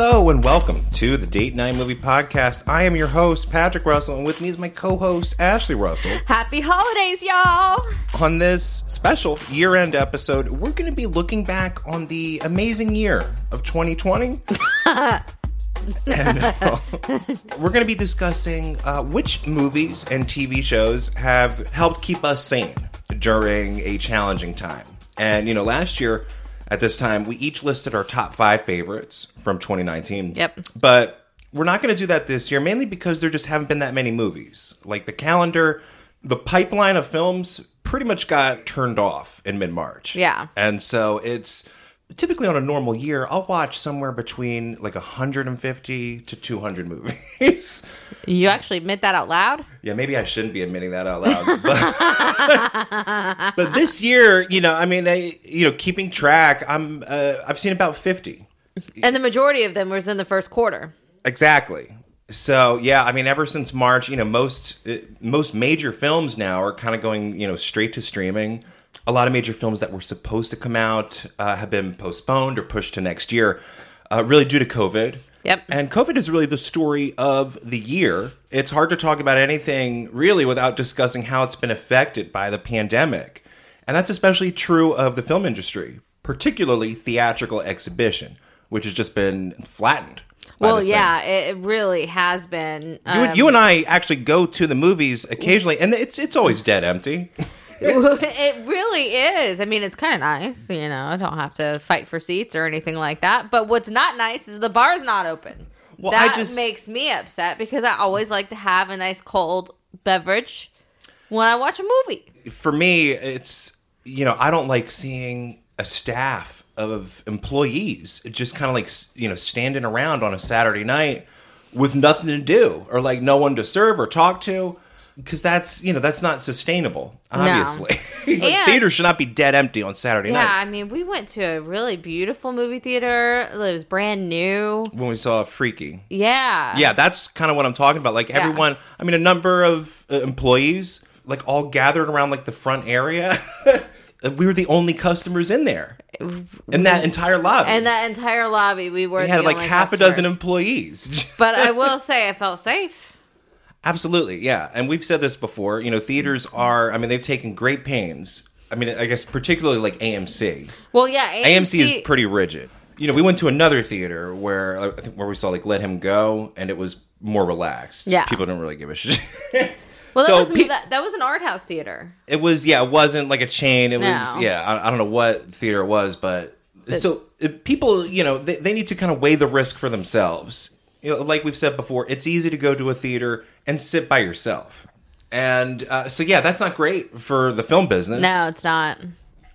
Hello and welcome to the Date Night Movie Podcast. I am your host, Patrick Russell, and with me is my co host, Ashley Russell. Happy holidays, y'all! On this special year end episode, we're going to be looking back on the amazing year of 2020. and uh, we're going to be discussing uh, which movies and TV shows have helped keep us sane during a challenging time. And, you know, last year at this time, we each listed our top five favorites from 2019. Yep. But we're not going to do that this year, mainly because there just haven't been that many movies. Like the calendar, the pipeline of films pretty much got turned off in mid March. Yeah. And so it's typically on a normal year, I'll watch somewhere between like 150 to 200 movies. You actually admit that out loud? Yeah, maybe I shouldn't be admitting that out loud. But, but this year, you know, I mean, I, you know, keeping track, I'm uh, I've seen about 50. And the majority of them was in the first quarter. Exactly. So yeah, I mean, ever since March, you know, most uh, most major films now are kind of going, you know, straight to streaming. A lot of major films that were supposed to come out uh, have been postponed or pushed to next year, uh, really due to COVID. Yep. And COVID is really the story of the year. It's hard to talk about anything really without discussing how it's been affected by the pandemic. And that's especially true of the film industry, particularly theatrical exhibition, which has just been flattened. Well, thing. yeah, it, really has been. You, Um, you and I actually go to the movies occasionally, and it's it's always dead empty. it really is. I mean, it's kind of nice. You know, I don't have to fight for seats or anything like that. But what's not nice is the bar's not open. Well, that just- makes me upset because I always like to have a nice cold beverage when I watch a movie. For me, it's you know I don't like seeing a staff of employees just kind of like you know standing around on a Saturday night with nothing to do or like no one to serve or talk to. Because that's you know that's not sustainable. Obviously, like, And- theaters should not be dead empty on Saturday night. Yeah, nights. I mean, we went to a really beautiful movie theater. It was brand new. When we saw Freaky, Yeah. Yeah, that's kind of what I'm talking about. Like everyone, I mean, a number of uh, employees, like all gathered around like the front area. we were the only customers in there in that entire lobby. And that entire lobby, we were we the had like half a dozen employees. but I will say, I felt safe. Absolutely, yeah. And we've said this before. You know, theaters are. I mean, they've taken great pains. I mean, I guess particularly like AMC. Well, yeah, AMC, AMC is pretty rigid. You know, we went to another theater where I think where we saw like Let Him Go, and it was more relaxed. Yeah. people don't really give a shit. Well, that, So was, pe- that, that was an art house theater. It was yeah, it wasn't like a chain. It was yeah, I, I don't know what theater it was, but so it, people, you know, they, they need to kind of weigh the risk for themselves. You know, like we've said before, it's easy to go to a theater and sit by yourself, and uh, so yeah, that's not great for the film business. No, it's not.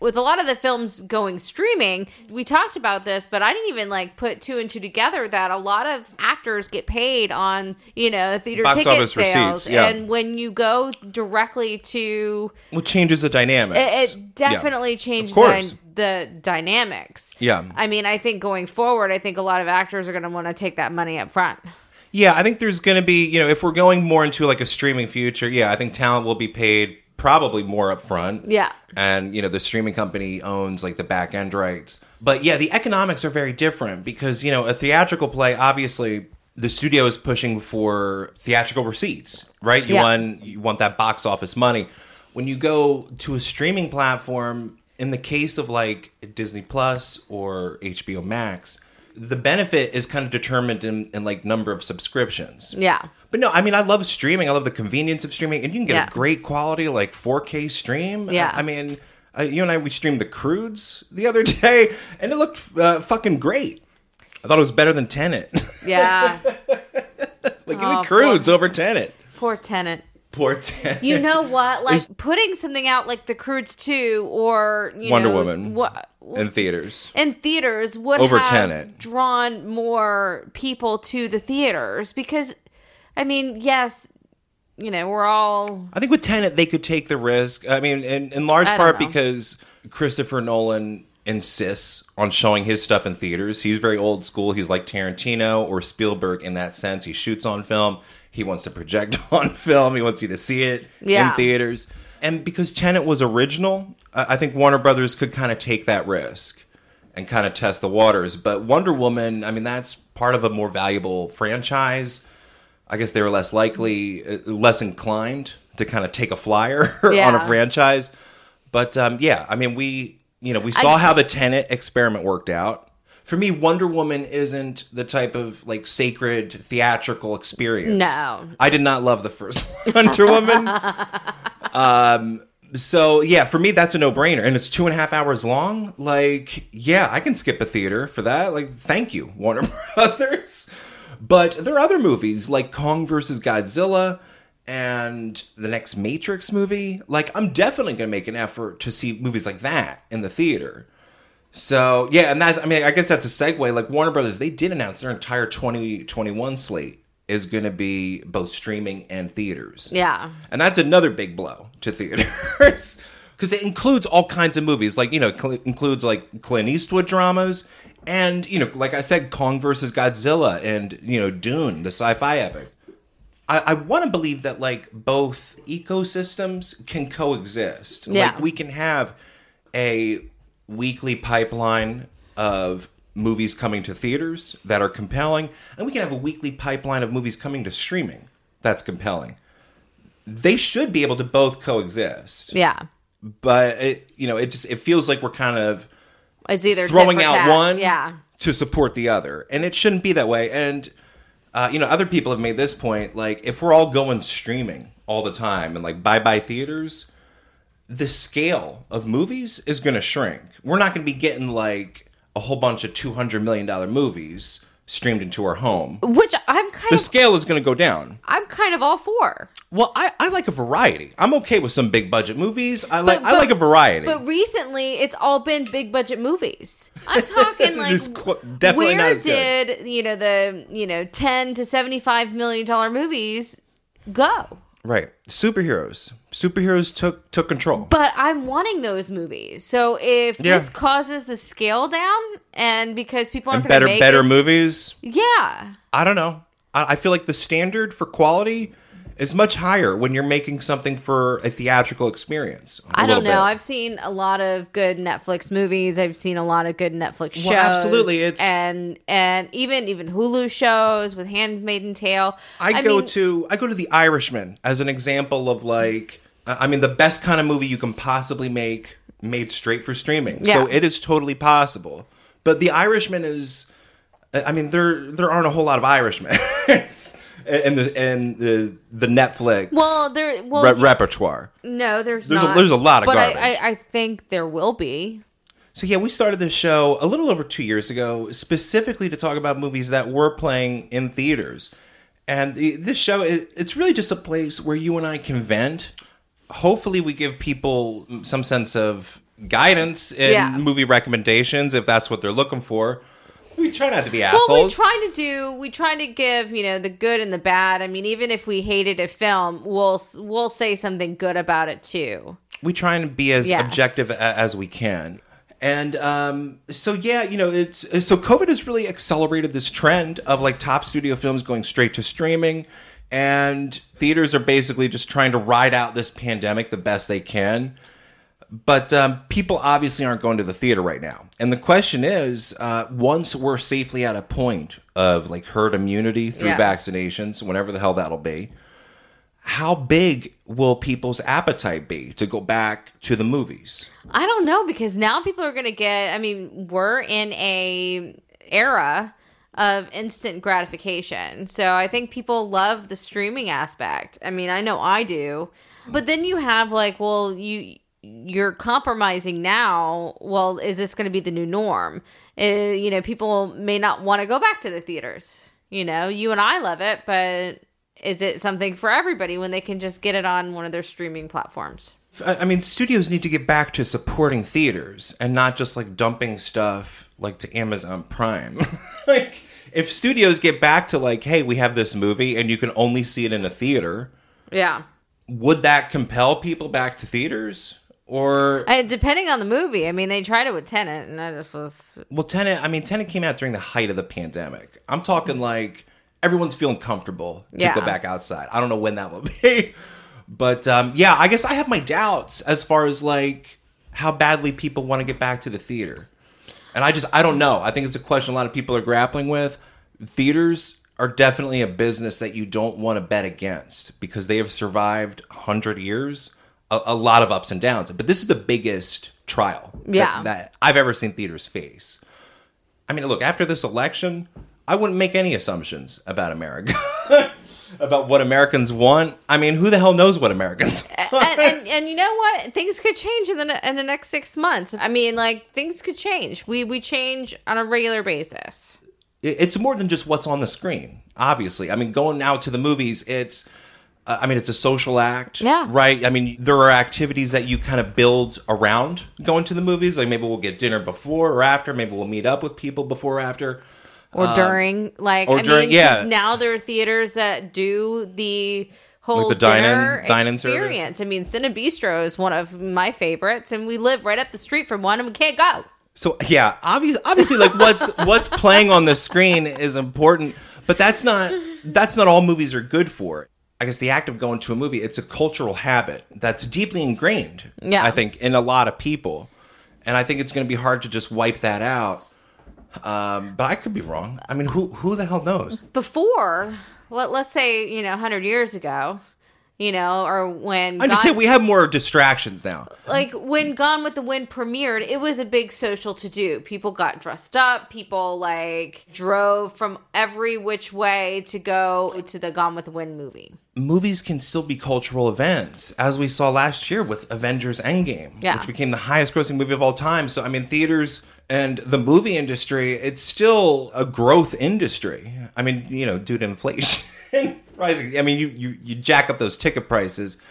With a lot of the films going streaming, we talked about this, but I didn't even like put two and two together that a lot of actors get paid on, you know, theater Box ticket office sales. receipts, yeah. And when you go directly to well, it changes the dynamics. it, it definitely Of course. the, the dynamics. Yeah. I mean, I think going forward, I think a lot of actors are going to want to take that money up front. Yeah, I think there's going to be, you know, if we're going more into like a streaming future, yeah, I think talent will be paid probably more up front. Yeah. And, you know, the streaming company owns like the back end rights. But yeah, the economics are very different because, you know, a theatrical play, obviously, the studio is pushing for theatrical receipts, right? You Yeah. want you want that box office money. When you go to a streaming platform, in the case of like Disney Plus or HBO Max, the benefit is kind of determined in, in like number of subscriptions. Yeah. But no, I mean, I love streaming. I love the convenience of streaming, and you can get Yeah. a great quality, like 4K stream. Yeah. I, I mean, uh, you and I we streamed the Croods the other day, and it looked uh, fucking great. I thought it was better than Tenet. Yeah. like, give Oh, me Croods over Tenet. Poor Tenet. Poor Tenet. You know what? Like putting something out like The Croods 2 or you Wonder know, Woman. What, in theaters. in theaters would Over have Tenet. drawn more people to the theaters because, I mean, yes, you know, we're all I think with Tenet they could take the risk. I mean, in, in large part know. because Christopher Nolan insists on showing his stuff in theaters. He's very old school. He's like Tarantino or Spielberg in that sense. He shoots on film. He wants to project on film. He wants you to see it Yeah. in theaters. And because Tenet was original, I I think Warner Brothers could kind of take that risk. and kind of test the waters. But Wonder Woman, I mean, that's part of a more valuable franchise. I guess they were less likely, uh, less inclined to kind of take a flyer on a franchise. But um, yeah, I mean, we you know we saw I- how the Tenet experiment worked out. For me, Wonder Woman isn't the type of like sacred theatrical experience. No. I did not love the first Wonder Woman. Um, so yeah, for me that's a no brainer, and it's two and a half hours long. Like, yeah, I can skip a theater for that. Like, thank you, Warner Brothers. But there are other movies like Kong versus Godzilla and the next Matrix movie. Like, I'm definitely gonna make an effort to see movies like that in the theater. So yeah, and that's I mean I guess that's a segue. Like Warner Brothers, they did announce their entire 2021 slate is going to be both streaming and theaters. Yeah. And that's another big blow to theaters because it includes all kinds of movies. Like, you know, cl- includes like Clint Eastwood dramas and, you know, like I said, Kong versus Godzilla and, you know, Dune, the sci fi epic. I, I want to believe that like both ecosystems can coexist. Yeah. Like we can have a weekly pipeline of movies coming to theaters that are compelling, and we can have a weekly pipeline of movies coming to streaming that's compelling. They should be able to both coexist, Yeah. but it, you know, it just it feels like we're kind of It's either throwing out tat. one Yeah. to support the other, and it shouldn't be that way. And uh, you know, other people have made this point. Like, if we're all going streaming all the time and like bye bye theaters, the scale of movies is going to shrink. We're not going to be getting like a whole bunch of two hundred million dollar movies streamed into our home. Which I'm kind The of The scale is going to go down. I'm kind of all for. Well, I, I like a variety. I'm okay with some big budget movies. I like I but- like a variety. But recently, it's all been big budget movies. I'm talking like qu- definitely where not as good. did you know the you know ten to seventy five million dollar movies go? Right, superheroes. Superheroes took took control. But I'm wanting those movies. So if Yeah. this causes the scale down, and because people aren't and better make better this- movies. yeah, I don't know. I, I feel like the standard for quality is much higher when you're making something for a theatrical experience. I I don't know. I've seen a lot of good Netflix movies. I've seen a lot of good Netflix shows. Well, absolutely, it's- and and even even Hulu shows with Handmaiden Tale. I, go mean, to I go to The Irishman as an example of like I mean the best kind of movie you can possibly make made straight for streaming. So Yeah. it is totally possible. But The Irishman is I mean there there aren't a whole lot of Irishmen in the in the the Netflix Well, there. Well, re- y- repertoire. no, there's There's a- there's a lot of but garbage. I, I, I think there will be. So yeah, we started this show a little over two years ago, specifically to talk about movies that were playing in theaters. And this show, it, it's really just a place where you and I can vent. Hopefully, we give people some sense of guidance in Yeah. movie recommendations if that's what they're looking for. We try not to be assholes. Well, we try to do. We try to give you know the good and the bad. I mean, even if we hated a film, we'll we'll say something good about it too. we try and be as Yes. objective a- as we can. And um, so yeah, you know, it's so COVID has really accelerated this trend of like top studio films going straight to streaming, and theaters are basically just trying to ride out this pandemic the best they can. But um, people obviously aren't going to the theater right now, and the question is, uh, once we're safely at a point of like herd immunity through Yeah. vaccinations, whenever the hell that'll be, how big will people's appetite be to go back to the movies? I don't know because now people are going to get. I mean, we're in a era of instant gratification, so I think people love the streaming aspect. I mean, I know I do, but then you have like, well, you you're compromising now. Well, is this going to be the new norm? Uh, you know, people may not want to go back to the theaters. You know, you and I love it, but is it something for everybody when they can just get it on one of their streaming platforms? I I mean, studios need to get back to supporting theaters and not just like dumping stuff like to Amazon Prime. like, if studios get back to like, hey, we have this movie and you can only see it in a theater, Yeah. would that compel people back to theaters? Or depending on the movie, I mean, they tried it with Tenet, and I just was. well, Tenet. I mean, Tenet came out during the height of the pandemic. I'm talking like everyone's feeling comfortable to Yeah. go back outside. I don't know when that will be, but um, yeah, I guess I have my doubts as far as like how badly people want to get back to the theater. And I just I don't know. I think it's a question a lot of people are grappling with. Theaters are definitely a business that you don't want to bet against because they have survived 100 years, a, a lot of ups and downs. But this is the biggest trial that- Yeah. that I've ever seen theaters face. I mean, look, after this election, I wouldn't make any assumptions about America. about what Americans want. I mean, who the hell knows what Americans want? and, and, and you know what? Things could change in the in the next six months. I mean, like things could change. We we change on a regular basis. it's more than just what's on the screen. Obviously, I mean, going out to the movies, it's. Uh, I mean, it's a social act, Yeah. right? I mean, there are activities that you kind of build around going to the movies. Like maybe we'll get dinner before or after. Maybe we'll meet up with people before or after. Or during, like, Um, or I during- mean, yeah. now there are theaters that do the whole Like the dinner service? experience. I mean, Cine Bistro is one of my favorites, and we live right up the street from one, and we can't go. So yeah, obviously, obviously, like what's what's playing on the screen is important, but that's not that's not all movies are good for. I guess the act of going to a movie, it's a cultural habit that's deeply ingrained. Yeah. I think in a lot of people, and I think it's going to be hard to just wipe that out. Um, but I could be wrong. I mean, who who the hell knows? Before, let, let's say, you know, 100 years ago, you know, or when. I'm just Gone- we have more distractions now. like when Gone with the Wind premiered, it was a big social to do. People got dressed up. People like drove from every which way to go to the Gone with the Wind movie. movies can still be cultural events, as we saw last year with Avengers Endgame, Yeah. which became the highest grossing movie of all time. So, I mean, theaters and the movie industry, it's still a growth industry. I mean, you know, due to inflation rising. I mean, you, you, you jack up those ticket prices,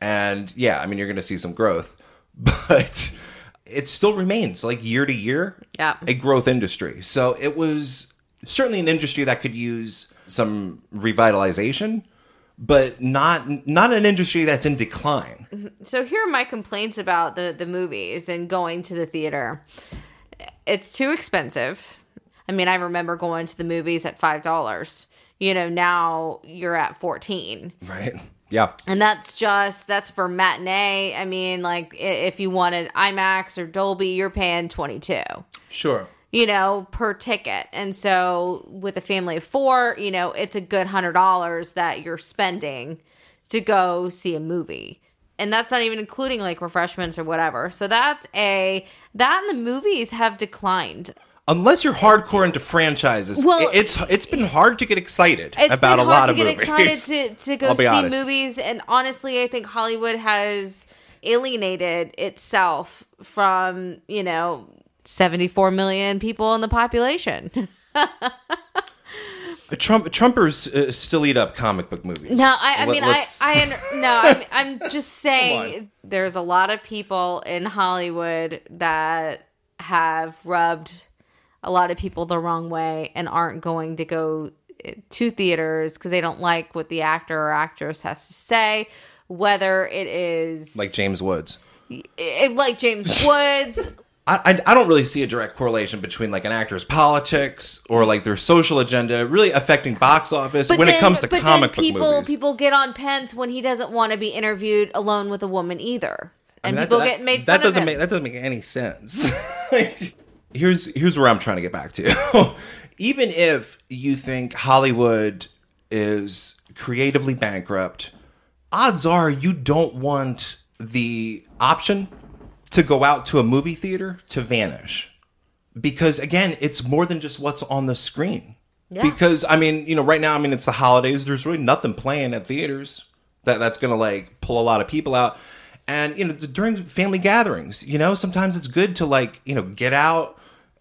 and yeah, I mean, you're going to see some growth, but it still remains like year to year Yeah. a growth industry. So it was certainly an industry that could use some revitalization, but not not an industry that's in decline. Mm-hmm. So here are my complaints about the the movies and going to the theater. It's too expensive. I mean, I remember going to the movies at five dollars. You know, now you're at fourteen. Right? Yeah. And that's just that's for matinee. I mean, like if you wanted IMAX or Dolby, you're paying 22, Sure. you know, per ticket. And so with a family of 4, you know, it's a good $100 that you're spending to go see a movie. And that's not even including like refreshments or whatever. So that's a that and the movies have declined. Unless you're hardcore into franchises, Well- it's it's been hard to get excited It's about been a hard lot to of get movies. excited to, to go see honest. movies and honestly i think hollywood has alienated itself from you know 74 million people in the population Trump Trumpers uh, still eat up comic book movies. no i, I mean i i no I'm, I'm just saying there's a lot of people in hollywood that have rubbed a lot of people the wrong way and aren't going to go eh, to theaters because they don't like what the actor or actress has to say whether it is like James Woods. if, like James Woods. I, I I don't really see a direct correlation between like an actor's politics or like their social agenda really affecting box office when it comes to but comic then people, book movies. People get on Pence when he doesn't want to be interviewed alone with a woman either, I and mean, that- people that- get made that fun doesn't of make that doesn't make any sense. Like, here's here's where I'm trying to get back to. Even if you think Hollywood is creatively bankrupt, odds are you don't want the option to go out to a movie theater to vanish. Because again, it's more than just what's on the screen. Yeah. Because I mean, you know, right now, I mean, it's the holidays. There's really nothing playing at theaters that that's going to like pull a lot of people out. And you know, during family gatherings, you know, sometimes it's good to like you know get out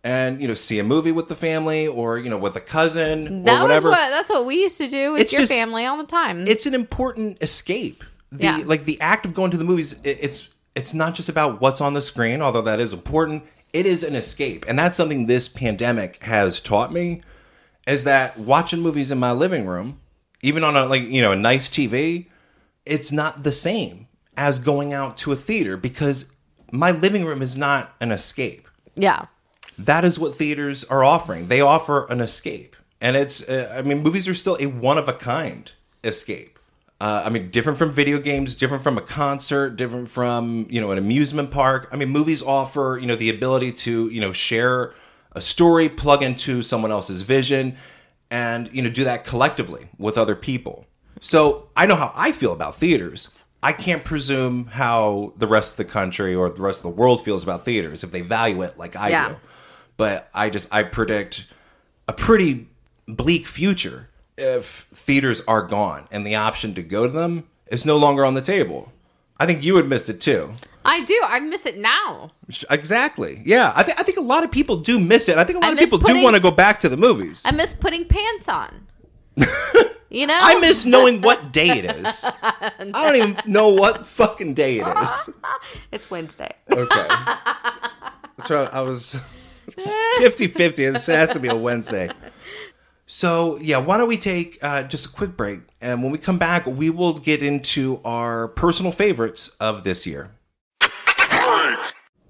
and you know see a movie with the family or you know with a cousin that or whatever. was what that's what we used to do with It's your just- family all the time. it's an important escape. The Yeah. like the act of going to the movies. It, it's it's not just about what's on the screen, although that is important. It is an escape, and that's something this pandemic has taught me. Is that watching movies in my living room, even on a like you know a nice TV, it's not the same as going out to a theater because my living room is not an escape yeah, that is what theaters are offering. They offer an escape, and it's. Uh, I mean, movies are still a one of a kind escape. Uh, I mean, different from video games, different from a concert, different from you know an amusement park. I mean, movies offer you know the ability to you know share a story, plug into someone else's vision, and you know do that collectively with other people. So I know how I feel about theaters. I can't presume how the rest of the country or the rest of the world feels about theaters if they value it like I Yeah. do. But I just I predict a pretty bleak future if theaters are gone and the option to go to them is no longer on the table. I think you would miss it too. I do. I miss it now. Exactly. Yeah, I think I think a lot of people do miss it. I think a lot I of people do want to go back to the movies. I miss putting pants on. you know? I miss knowing what day it is. I don't even know what fucking day it is. It's Wednesday. Okay. So I was 50 50. This has to be a Wednesday. So, yeah, why don't we take uh, just a quick break? And when we come back, we will get into our personal favorites of this year.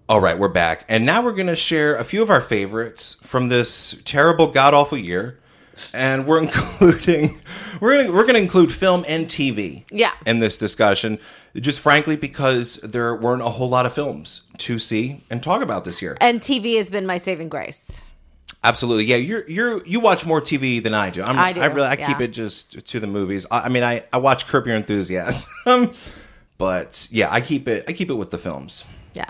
All right, we're back. And now we're going to share a few of our favorites from this terrible, god awful year. And we're including, we're to, we're going to include film and TV Yeah. in this discussion, just frankly because there weren't a whole lot of films to see and talk about this year. And TV has been my saving grace. Absolutely, yeah. You're you're you watch more TV than I do. I'm, I do, I really I yeah. keep it just to the movies. I, I mean, I I watch Curb Your Enthusiasm, but yeah, I keep it I keep it with the films. Yeah.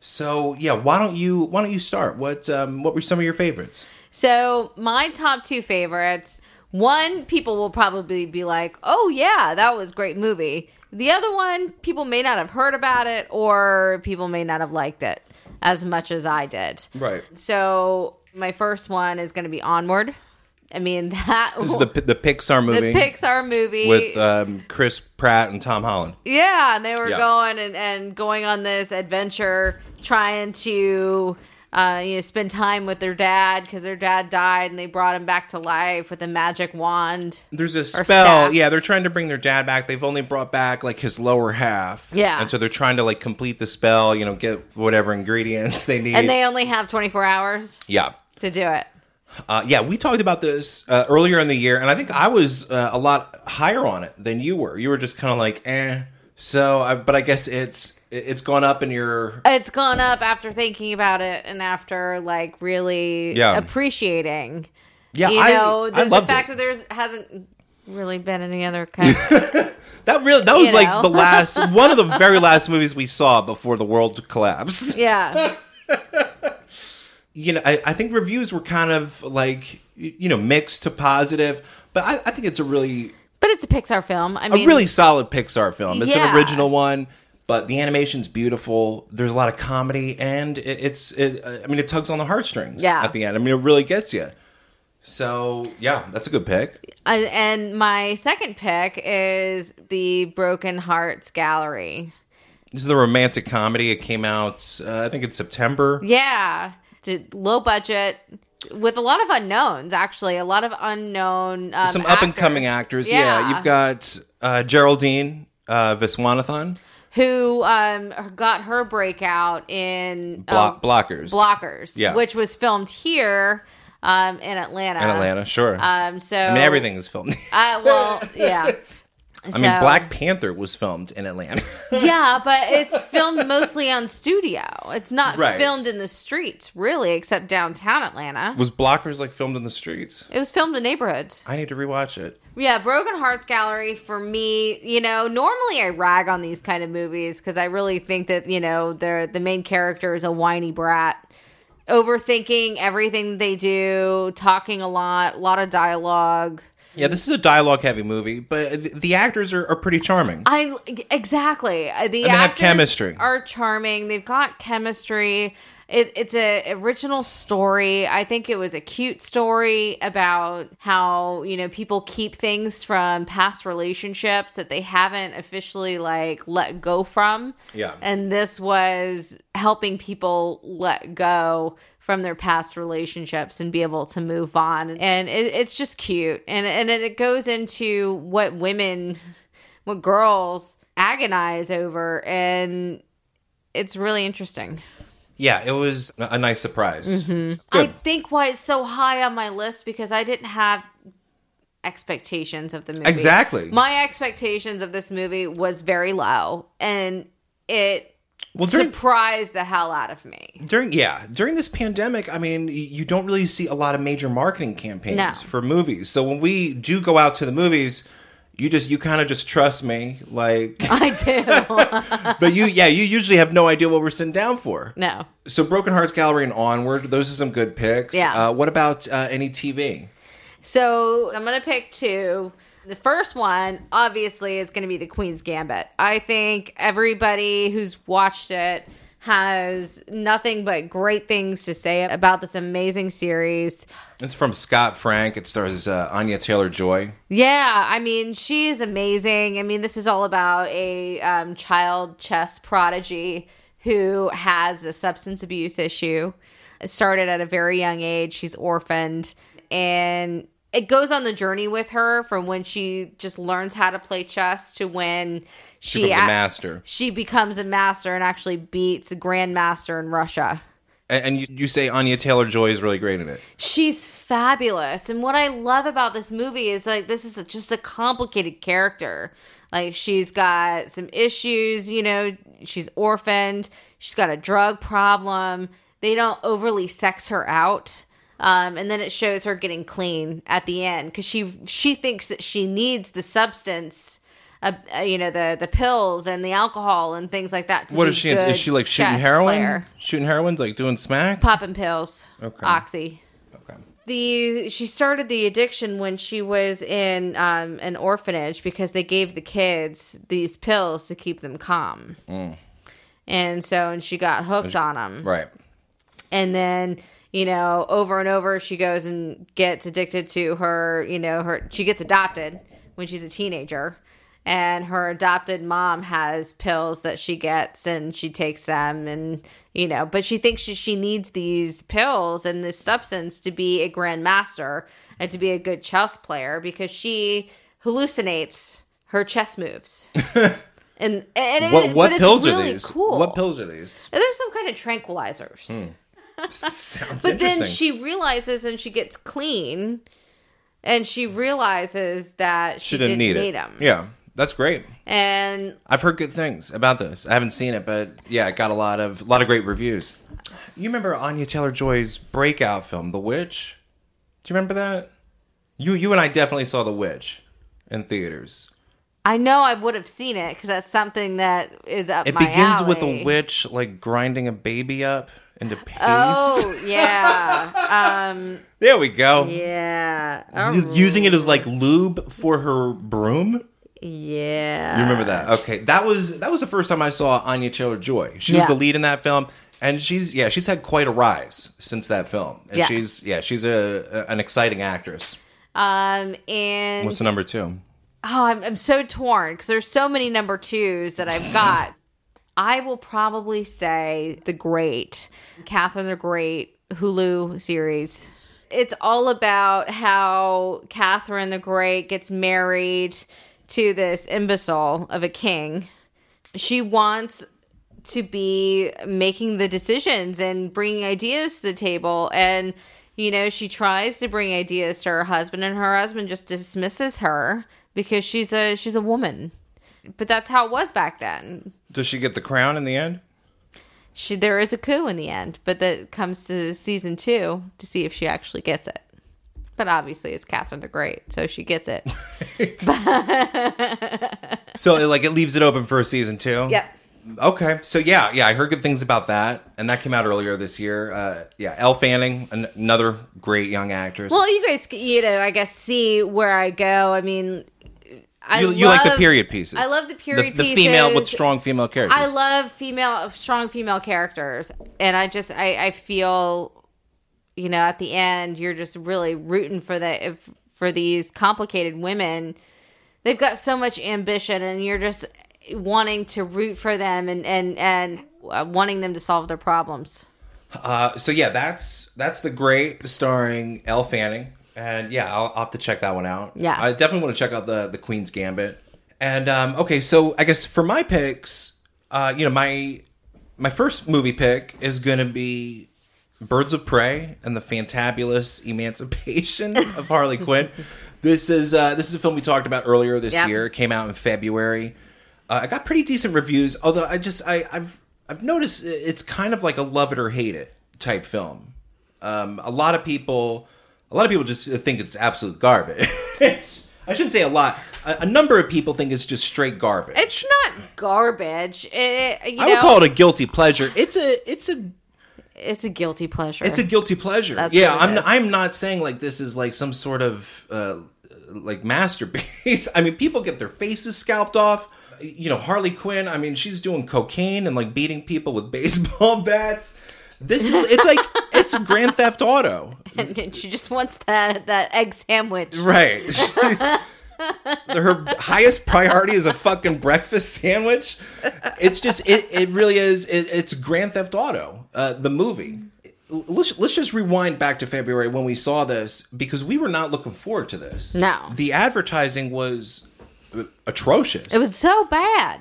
So yeah, why don't you why don't you start? What um what were some of your favorites? So my top two favorites. One, people will probably be like, "Oh yeah, that was a great movie." The other one, people may not have heard about it, or people may not have liked it as much as I did. Right. So my first one is going to be Onward. I mean that This is the the Pixar movie, the Pixar movie with um, Chris Pratt and Tom Holland. Yeah, and they were Yeah. going and, and going on this adventure, trying to uh, you know spend time with their dad because their dad died, and they brought him back to life with a magic wand. There's a spell. Yeah, they're trying to bring their dad back. They've only brought back like his lower half. Yeah. and so they're trying to like complete the spell. You know, get whatever ingredients they need. And they only have 24 hours yeah. to do it. Uh, yeah, we talked about this uh, earlier in the year, and I think I was uh, a lot higher on it than you were. You were just kind of like, eh. So, I, but I guess it's it's gone up in your It's gone up after thinking about it and after like really Yeah. appreciating. yeah. you I, know, I the, the fact it. that there's hasn't really been any other kind. that really that was you like know. the last one of the very last movies we saw before the world collapsed. yeah. You know, I, I think reviews were kind of like you know mixed to positive, but I, I think it's a really But it's a Pixar film. i mean, a really solid Pixar film. It's Yeah. an original one, but the animation's beautiful. There's a lot of comedy, and it, it's. It, I mean, it tugs on the heartstrings. Yeah. At the end, I mean, it really gets you. So yeah, that's a good pick. Uh, and my second pick is the Broken Hearts Gallery. This is the romantic comedy. It came out, uh, I think, in September. Yeah, to low budget with a lot of unknowns. Actually, a lot of unknown um, Some up and coming actors. Yeah. you've got uh, Geraldine uh, Viswanathan, who um, got her breakout in Blo- uh, Blockers, Blockers, Yeah. which was filmed here um, in Atlanta. in Atlanta. Sure. Um, so I mean, everything is filmed. Uh, well, yeah. I mean, Black Panther was filmed in Atlanta. Yeah, but it's filmed mostly on studio. It's not Right. filmed in the streets, really, except downtown Atlanta. was Blockers like filmed in the streets? It was filmed in neighborhoods. I need to rewatch it. Yeah, Broken Hearts Gallery for me, you know, normally I rag on these kind of movies because I really think that, you know, they're, the main character is a whiny brat, overthinking everything they do, talking a lot, a lot of dialogue. Yeah, this is a dialogue heavy movie, but the, the actors are, are pretty charming. I exactly Uh, the And they have chemistry. Are charming. They've got chemistry. It, it's a original story. I think it was a cute story about how you know people keep things from past relationships that they haven't officially like let go from. Yeah. and this was helping people let go from their past relationships and be able to move on and it, it's just cute and and it goes into what women what girls agonize over and it's really interesting Yeah, it was a nice surprise. Mm-hmm. I Good. think why it's so high on my list because I didn't have expectations of the movie. Exactly. My expectations of this movie was very low and it Well, during- surprised the hell out of me. During yeah, during this pandemic, I mean, you don't really see a lot of major marketing campaigns No. for movies. So when we do go out to the movies, you just you kind of just trust me, like. I do. but you, yeah, you usually have no idea what we're sitting down for. no. So Broken Hearts Gallery and Onward, those are some good picks. Yeah. Uh, what about uh, any TV? So I'm gonna pick two. The first one, obviously, is going to be the Queen's Gambit. I think everybody who's watched it has nothing but great things to say about this amazing series. It's from Scott Frank. It stars uh, Anya Taylor Joy. Yeah, I mean, she is amazing. I mean, this is all about a um, child chess prodigy who has a substance abuse issue. It started at a very young age. She's orphaned, and it goes on the journey with her from when she just learns how to play chess to when She she becomes a master. she becomes a master and actually beats a grandmaster in Russia. And, and you, you say Anya Taylor Joy is really great in it. She's fabulous. And what I love about this movie is like this is a, just a complicated character. Like she's got some issues, you know, she's orphaned, she's got a drug problem. They don't overly sex her out. Um, and then it shows her getting clean at the end because she she thinks that she needs the substance, uh, uh, you know, the the pills and the alcohol and things like that. To What is she? Is she like shooting heroin? player. Shooting heroin, like doing smack? popping pills, Okay. oxy Okay. the she started the addiction when she was in um, an orphanage because they gave the kids these pills to keep them calm and so and she got hooked on them Right. and then you know over and over she goes and gets addicted to her you know her she gets adopted when she's a teenager. And her adopted mom has pills that she gets and she takes them and you know but she thinks she, she needs these pills and this substance to be a grandmaster and to be a good chess player because she hallucinates her chess moves. And, and it- What what but it's pills really are these? cool. What pills are these? and there's some kind of tranquilizers hmm. Sounds but then she realizes and she gets clean and she realizes that she, she didn't, need, it. them. Yeah, that's great. And I've heard good things about this. I haven't seen it, but yeah, it got a lot of a lot of great reviews. You remember Anya Taylor Joy's breakout film, The Witch? Do you remember that? You you and I definitely saw The Witch in theaters. I know I would have seen it because that's something that is up It begins with a witch like grinding a baby up into paste. Oh yeah, um, There we go. yeah, U- Oh, Using it as like lube for her broom. yeah. You remember that? Okay, that was that was the first time I saw Anya Taylor Joy. She was the lead in that film, and she's yeah she's had quite a rise since that film. And Yeah. she's yeah she's a, a- an exciting actress. Um, and What's the number two? Oh, I'm, I'm so torn because there's so many number twos that I've got. I will probably say The Great, Catherine the Great Hulu series. It's all about how Catherine the Great gets married to this imbecile of a king. She wants to be making the decisions and bringing ideas to the table and you know she tries to bring ideas to her husband and her husband just dismisses her because she's a she's a woman but that's how it was back then Does she get the crown in the end? she there is a coup in the end but that comes to season two to see if she actually gets it but obviously it's catherine the great so she gets it So it, like it leaves it open for a season two. yep Okay, so yeah, yeah, I heard good things about that, and that came out earlier this year. Uh, yeah, Elle Fanning, an- another great young actress. well you guys you know i guess see where i go i mean I you, you like the period pieces. I love the period the, the female with strong female characters. I love female, strong female characters, and I just, I, I feel, you know, at the end, you're just really rooting for the, if, for these complicated women. They've got so much ambition, and you're just wanting to root for them and and and uh, wanting them to solve their problems. Uh, so yeah, that's that's the great starring Elle Fanning, and yeah, I'll, I'll have to check that one out. Yeah. I definitely want to check out the the Queen's Gambit. And um, okay, so I guess for my picks, uh, you know, my my first movie pick is gonna be Birds of Prey and the Fantabulous Emancipation of Harley Quinn. This is uh, this is a film we talked about earlier this Yep. year. It came out in February. Uh, I got pretty decent reviews, although I just I I've I've noticed it's kind of like a love it or hate it type film. Um, a lot of people, a lot of people just think it's absolute garbage. I shouldn't say a lot. A, a, number of people think it's just straight garbage. It's not garbage. It, I would call it a guilty pleasure. It's a, it's a, it's a guilty pleasure. It's a guilty pleasure. That's yeah, I'm. Is. I'm not saying like this is like some sort of uh, like masterpiece. I mean, people get their faces scalped off. You know, Harley Quinn. I mean, she's doing cocaine and like beating people with baseball bats. This is it's like it's a Grand Theft Auto. And she just wants that that egg sandwich. Right. her highest priority is a fucking breakfast sandwich. It's just it it really is it, it's Grand Theft Auto, uh, the movie. Let's let's just rewind back to February when we saw this because we were not looking forward to this. No. The advertising was atrocious. It was so bad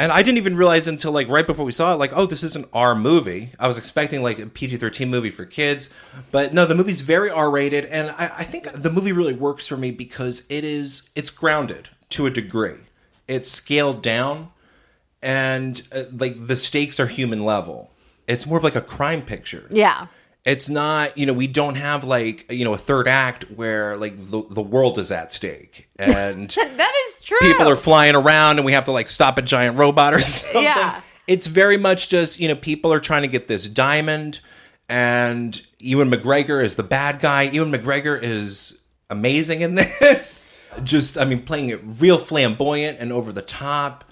and I didn't even realize until like right before we saw it, like, oh, this isn't our movie. I was expecting like a PG thirteen movie for kids, but no, the movie's very R rated, and I, I, think the movie really works for me because it is it's grounded to a degree. It's scaled down, and uh, like the stakes are human level. It's more of like a crime picture. Yeah. It's not, you know, we don't have like, you know, a third act where like the, the world is at stake and that is true. People are flying around and we have to like stop a giant robot or something. Yeah. It's very much just, you know, people are trying to get this diamond and Ewan McGregor is the bad guy. Ewan McGregor is amazing in this. Just, I mean, playing it real flamboyant and over the top.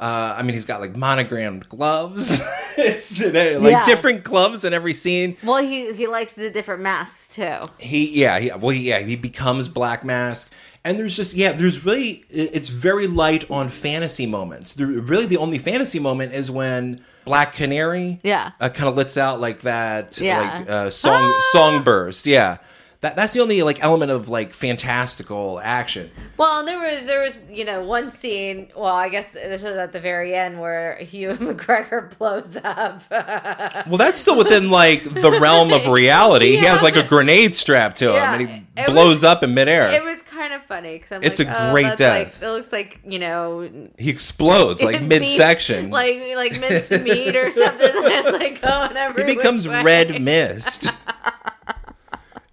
Uh, I mean, he's got like monogrammed gloves. it's like yeah. different gloves in every scene. Well, he he likes the different masks too. He yeah he, well yeah he becomes Black Mask, and there's just yeah there's really it's very light on fantasy moments. The, really, the only fantasy moment is when Black Canary yeah uh, kind of lets out like that yeah. like uh, song ah! song burst yeah that that's the only like element of like fantastical action. Well, there was there was you know one scene. Well, I guess this was at the very end where Ewan McGregor blows up. well, that's still within like the realm of reality. Yeah. He has like a grenade strapped to yeah. him, and he it blows was, up in midair. It was kind of funny because it's like, a great oh, death. Like, it looks like you know he explodes like midsection, like like minced meat or something, like going every. He becomes red mist.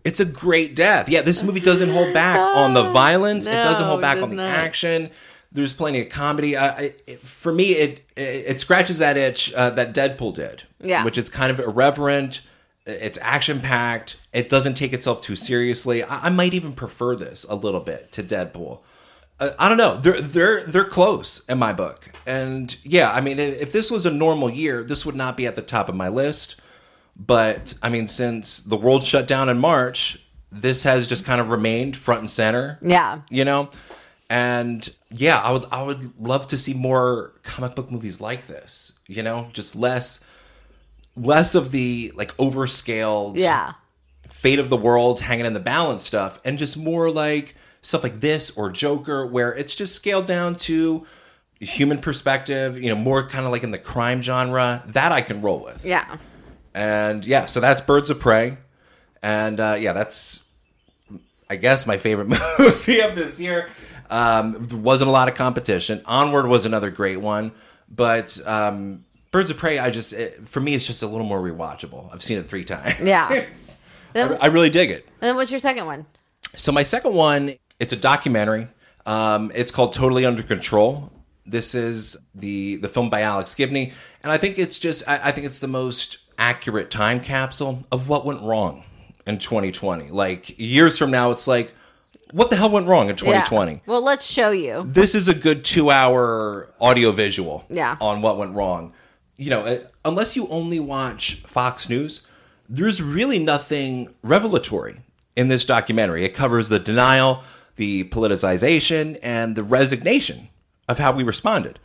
It's a great death. Yeah, this movie doesn't hold back on the violence. No, it doesn't hold back on the not. action. There's plenty of comedy. I, I, it, for me, it, it, it scratches that itch uh, that Deadpool did. Yeah, which is kind of irreverent. It's action packed. It doesn't take itself too seriously. I, I, might even prefer this a little bit to Deadpool. Uh, I don't know. They're they're they're close in my book. And yeah, I mean, if this was a normal year, this would not be at the top of my list. But I mean, since the world shut down in March, this has just kind of remained front and center. Yeah. You know? And yeah, I would I would love to see more comic book movies like this. You know, just less less of the like overscaled yeah fate of the world hanging in the balance stuff and just more like stuff like this or Joker where it's just scaled down to human perspective, you know, more kind of like in the crime genre. That I can roll with. Yeah. And yeah, so that's Birds of Prey. And uh, yeah, that's, I guess, my favorite movie of this year. Um, wasn't a lot of competition. Onward was another great one. But um, Birds of Prey, I just, it, for me, it's just a little more rewatchable. I've seen it three times. Yeah. I, I, really dig it. And then what's your second one? So my second one, it's a documentary. Um, it's called Totally Under Control. This is the the film by Alex Gibney, and I think it's just I, I think it's the most accurate time capsule of what went wrong in 2020. Like years from now, it's like, what the hell went wrong in 2020? Yeah. Well, let's show you. This is a good two hour audio visual yeah. on what went wrong. You know, uh, unless you only watch Fox News, there's really nothing revelatory in this documentary. It covers the denial, the politicization, and the resignation of how we responded.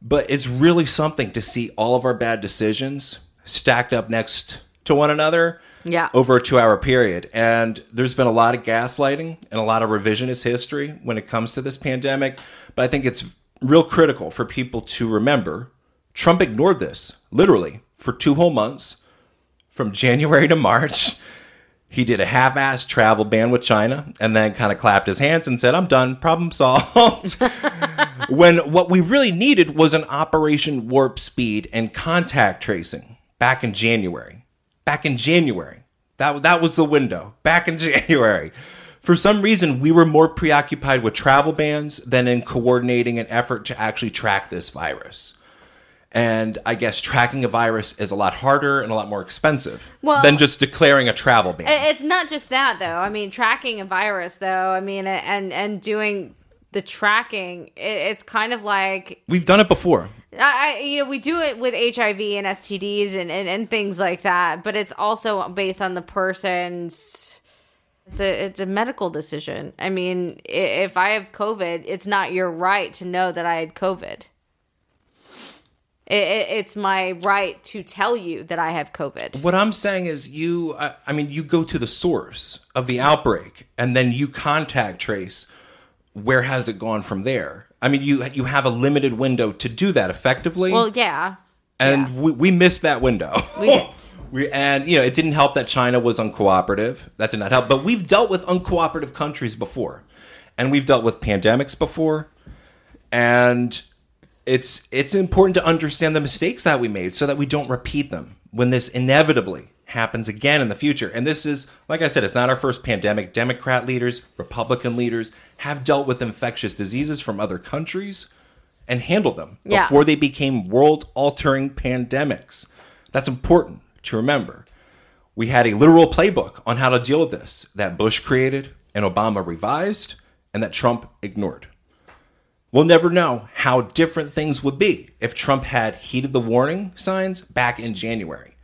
But it's really something to see all of our bad decisions stacked up next to one another yeah. over a two hour period. And there's been a lot of gaslighting and a lot of revisionist history when it comes to this pandemic. But I think it's real critical for people to remember Trump ignored this literally for two whole months from January to March. He did a half-assed travel ban with China and then kind of clapped his hands and said, "I'm done. Problem solved." when what we really needed was an Operation Warp Speed and contact tracing back in January. Back in January. That that was the window. Back in January. For some reason, we were more preoccupied with travel bans than in coordinating an effort to actually track this virus. And I guess tracking a virus is a lot harder and a lot more expensive Well- than just declaring a travel ban. It's not just that though. I mean, tracking a virus though. I mean, and and doing the tracking. It, it's kind of like We've done it before. I, I, you know, we do it with HIV and STDs and, and, and things like that, but it's also based on the person's. It's a it's a medical decision. I mean, if I have COVID, it's not your right to know that I had COVID. It, it, it's my right to tell you that I have COVID. What I'm saying is, you, I, I mean, you go to the source of the outbreak and then you contact trace where has it gone from there. I mean, you you have a limited window to do that effectively, Well, yeah, and yeah. we, we missed that window. We. We, and you know, it didn't help that China was uncooperative. That did not help. But we've dealt with uncooperative countries before, and we've dealt with pandemics before, and it's it's important to understand the mistakes that we made so that we don't repeat them when this inevitably happens again in the future. And this is, like I said, it's not our first pandemic. Democrat leaders, Republican leaders have dealt with infectious diseases from other countries and handled them Yeah. before they became world altering pandemics. That's important to remember. We had a literal playbook on how to deal with this that Bush created and Obama revised and that Trump ignored. We'll never know how different things would be if Trump had heeded the warning signs back in January.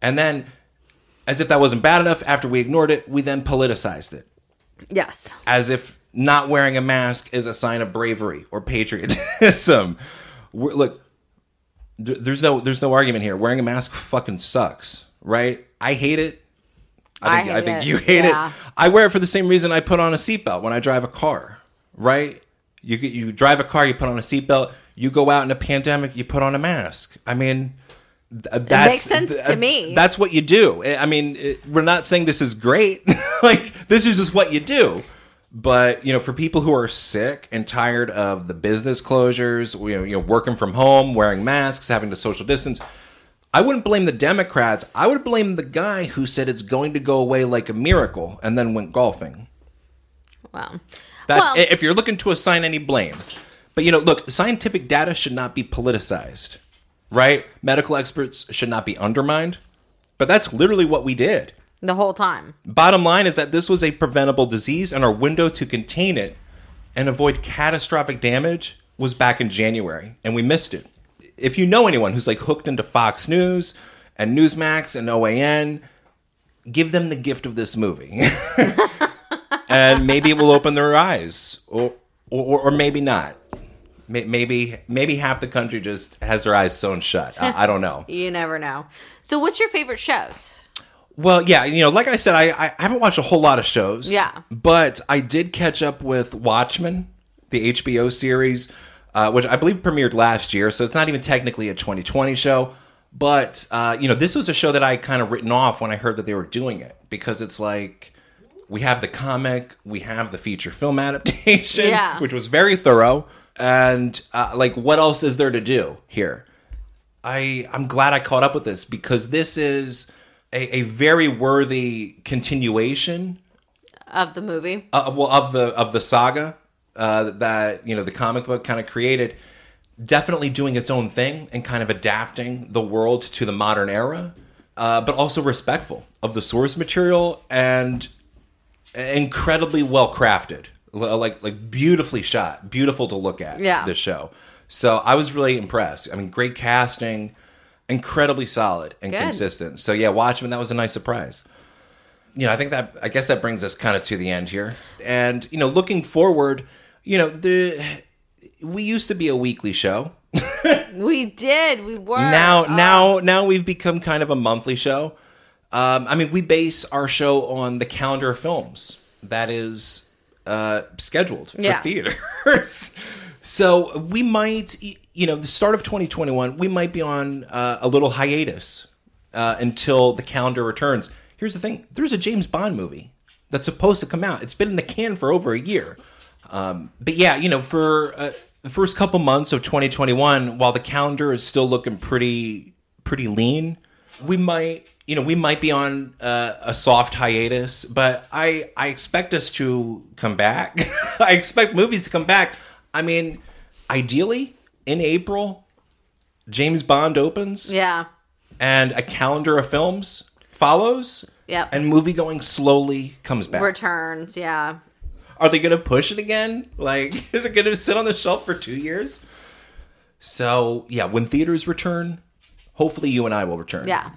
And then, as if that wasn't bad enough, after we ignored it, we then politicized it yes. as if not wearing a mask is a sign of bravery or patriotism. We're, look, th- there's no there's no argument here. Wearing a mask fucking sucks, right? I hate it. I think I I, think it. you hate Yeah. it. I wear it for the same reason I put on a seatbelt when I drive a car, right? You you drive a car, you put on a seatbelt. You go out in a pandemic, you put on a mask. I mean, th- that's, makes sense to me. That's what you do. I mean, it, we're not saying this is great. like this is just what you do. But you know, for people who are sick and tired of the business closures, you know, you know, working from home, wearing masks, having to social distance, I wouldn't blame the Democrats. I would blame the guy who said it's going to go away like a miracle and then went golfing. Well, That's well, if you're looking to assign any blame. But you know, look, scientific data should not be politicized, right? Medical experts should not be undermined. But that's literally what we did. the whole time. Bottom line is that this was a preventable disease, and our window to contain it and avoid catastrophic damage was back in January, and we missed it. If you know anyone who's like hooked into Fox News and Newsmax and OAN, give them the gift of this movie. and maybe it will open their eyes, or, or, or maybe not. Maybe maybe half the country just has their eyes sewn shut. I, I don't know. You never know. So, what's your favorite shows? Well, yeah, you know, like I said, I, I haven't watched a whole lot of shows. Yeah. But I did catch up with Watchmen, the HBO series, uh, which I believe premiered last year. So it's not even technically a 2020 show. But, uh, you know, this was a show that I kind of written off when I heard that they were doing it because it's like we have the comic, we have the feature film adaptation, Yeah. which was very thorough. And, uh, like, what else is there to do here? I I'm glad I caught up with this because this is a, a very worthy continuation Of the movie? uh, well of the of the saga uh, that you know the comic book kind of created. Definitely doing its own thing and kind of adapting the world to the modern era, uh, but also respectful of the source material and incredibly well crafted, like like beautifully shot, beautiful to look at. Yeah. this show. So I was really impressed. I mean, great casting, incredibly solid and Good. consistent. So yeah, Watchmen that was a nice surprise. You know, I think that I guess that brings us kind of to the end here. And you know, looking forward, you know, the we used to be a weekly show. We did. We were. Now, Oh, now, now we've become kind of a monthly show. Um, I mean, we base our show on the calendar of films that is uh, scheduled for Yeah. theaters. so we might, you know, the start of 2021, we might be on uh, a little hiatus uh, until the calendar returns. here's the thing: there's a James Bond movie that's supposed to come out. It's been in the can for over a year. Um, but yeah, you know, for uh, the first couple months of 2021, while the calendar is still looking pretty pretty lean, we might you know we might be on uh, a soft hiatus. But I I expect us to come back. I expect movies to come back. I mean, ideally in April, James Bond opens Yeah. and a calendar of films follows. Yep. And movie going slowly comes back. Returns. Yeah. Are they going to push it again? Like, is it going to sit on the shelf for two years? So, yeah, when theaters return, hopefully you and I will return. Yeah.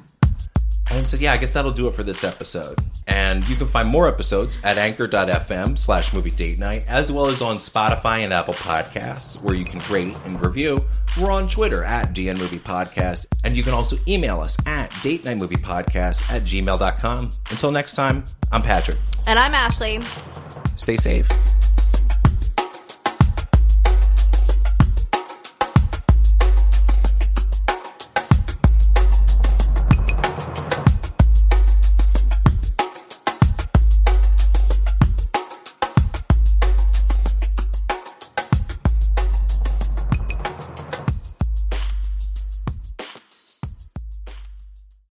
And so, yeah, I guess that'll do it for this episode. And you can find more episodes at anchor.fm slash movie date night, as well as on Spotify and Apple Podcasts, where you can rate and review. We're on Twitter at DN Movie Podcast. And you can also email us at date night movie podcast at gmail.com. Until next time, I'm Patrick. And I'm Ashley. Stay safe.